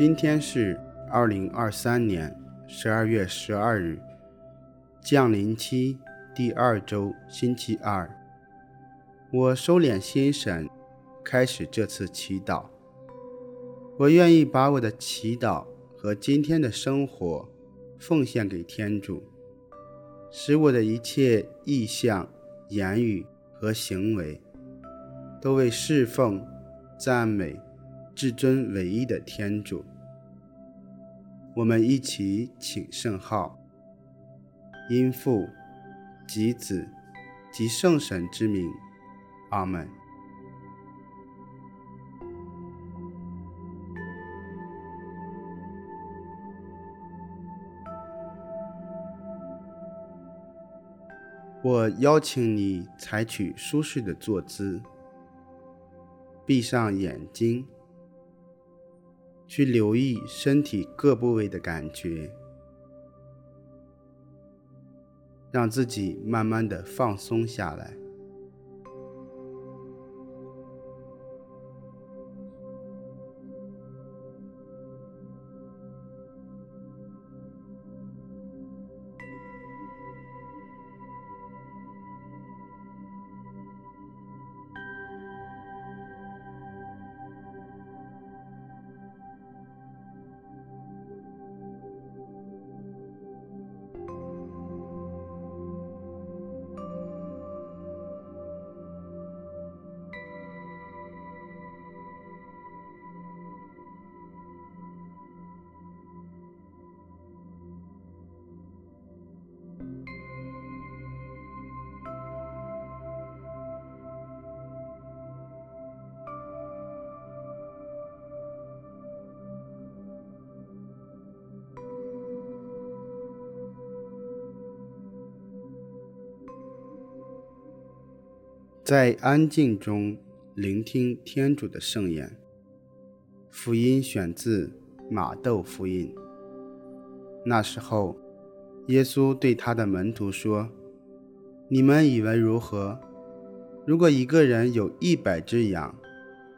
今天是二零二三年十二月十二日，降临期第二周星期二。我收敛心神，开始这次祈祷。我愿意把我的祈祷和今天的生活奉献给天主，使我的一切意向、言语和行为都为侍奉、赞美。至尊唯一的天主，我们一起请圣号，因父及子及圣神之名，阿门。我邀请你采取舒适的坐姿，闭上眼睛。去留意身体各部位的感觉，让自己慢慢的放松下来。在安静中聆听天主的圣言。福音选自马窦福音。那时候，耶稣对他的门徒说：“你们以为如何？如果一个人有一百只羊，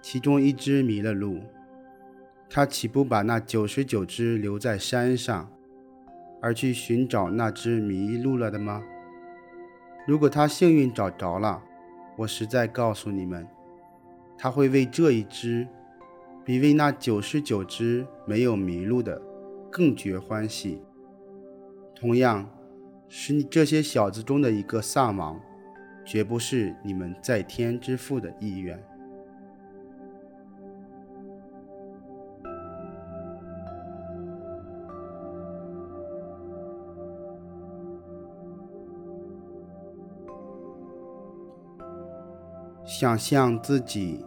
其中一只迷了路，他岂不把那九十九只留在山上，而去寻找那只迷路了的吗？如果他幸运找着了，我实在告诉你们，他会为这一只，比为那九十九只没有迷路的更觉欢喜。同样，使你这些小子中的一个丧亡，绝不是你们在天之父的意愿。想象自己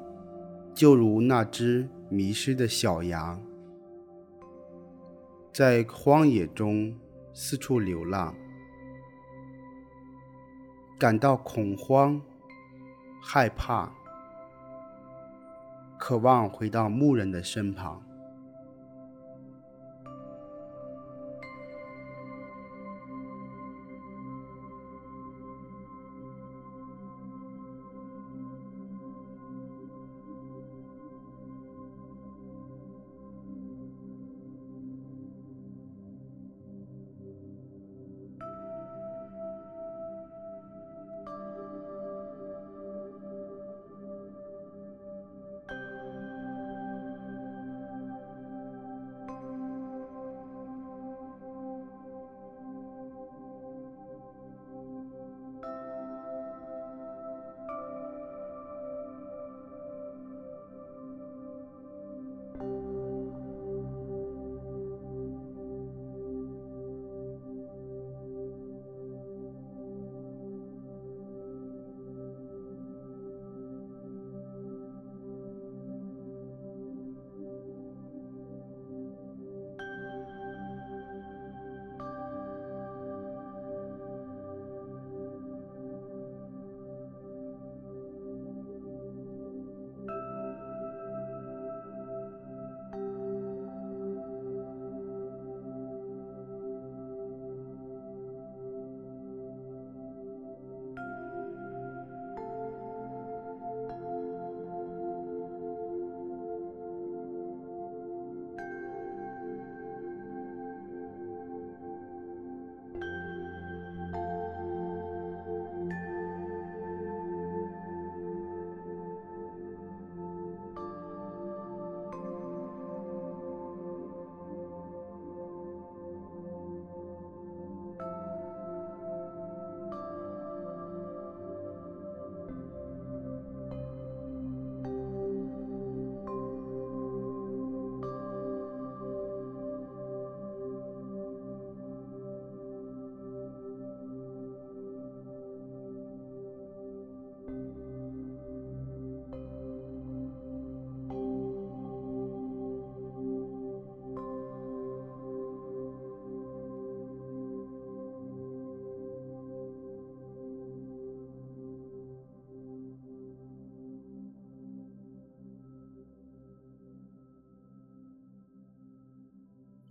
就如那只迷失的小羊，在荒野中四处流浪，感到恐慌、害怕，渴望回到牧人的身旁。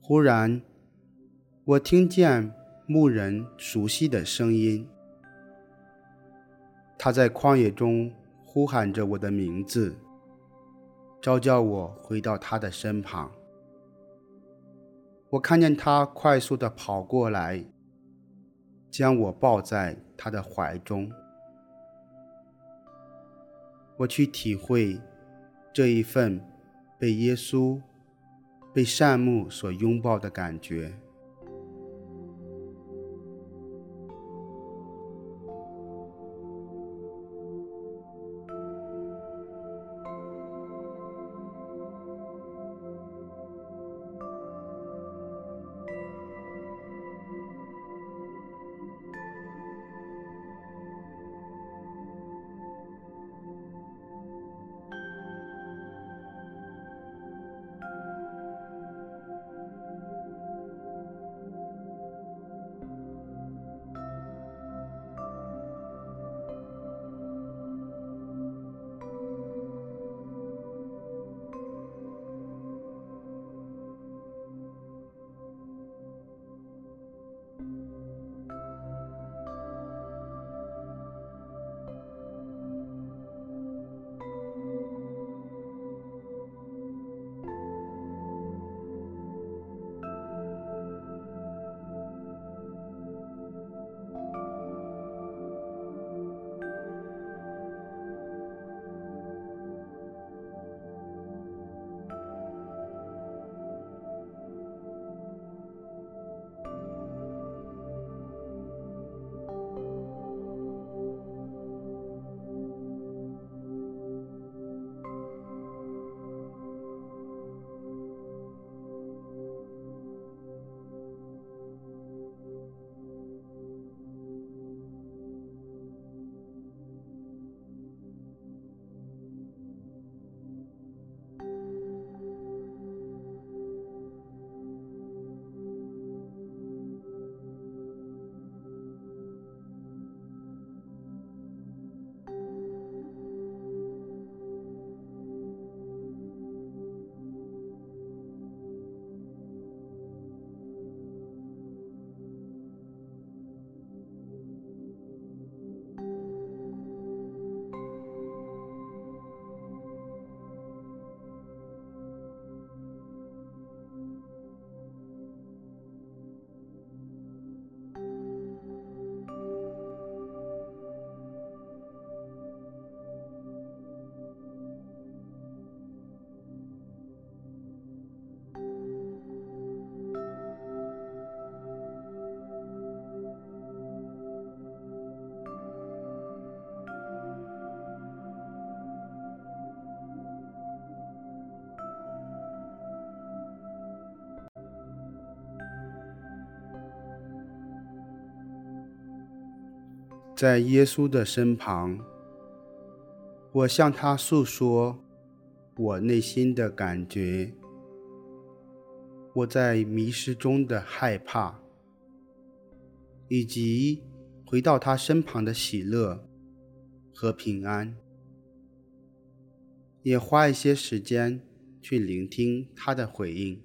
忽然，我听见牧人熟悉的声音，他在旷野中呼喊着我的名字，召叫我回到他的身旁。我看见他快速地跑过来，将我抱在他的怀中。我去体会这一份被耶稣、被善牧所拥抱的感觉。在耶稣的身旁，我向他诉说我内心的感觉，我在迷失中的害怕，以及回到他身旁的喜乐和平安，也花一些时间去聆听他的回应。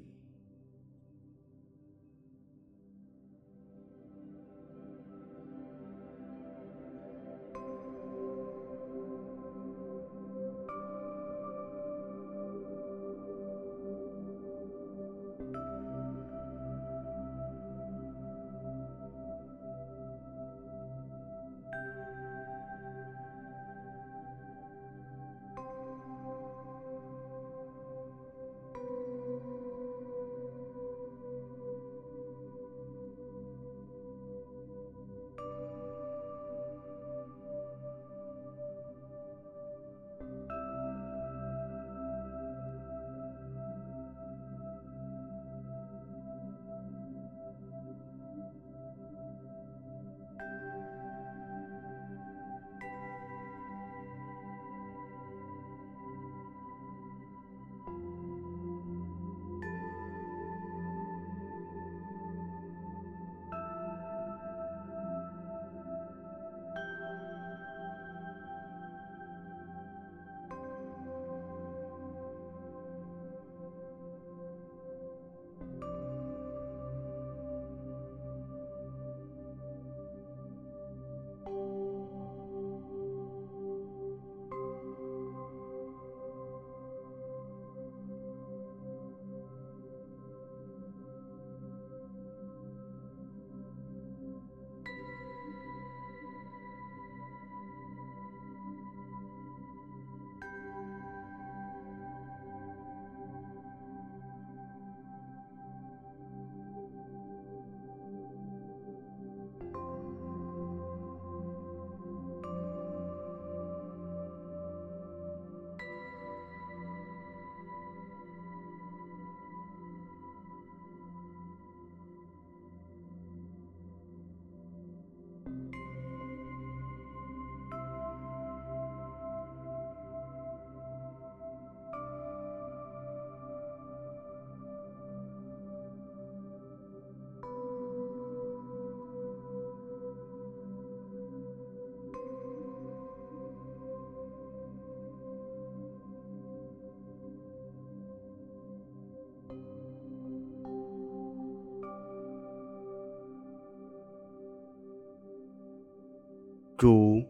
主，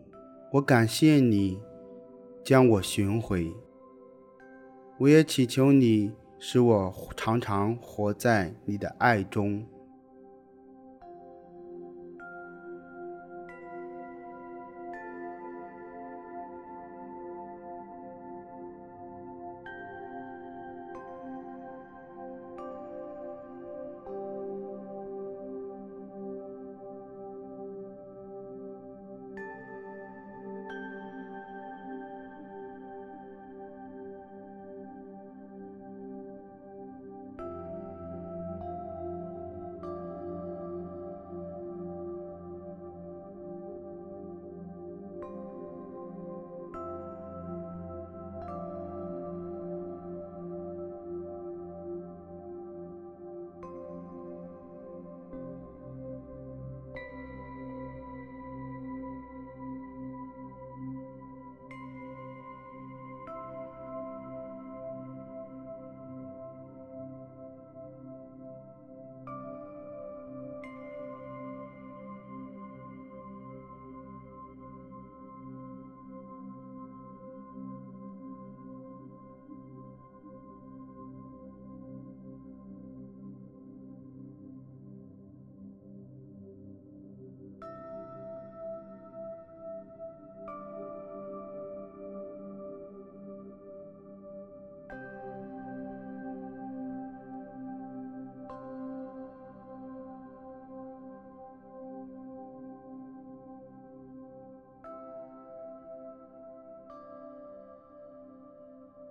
我感谢你将我寻回，我也祈求你使我常常活在你的爱中。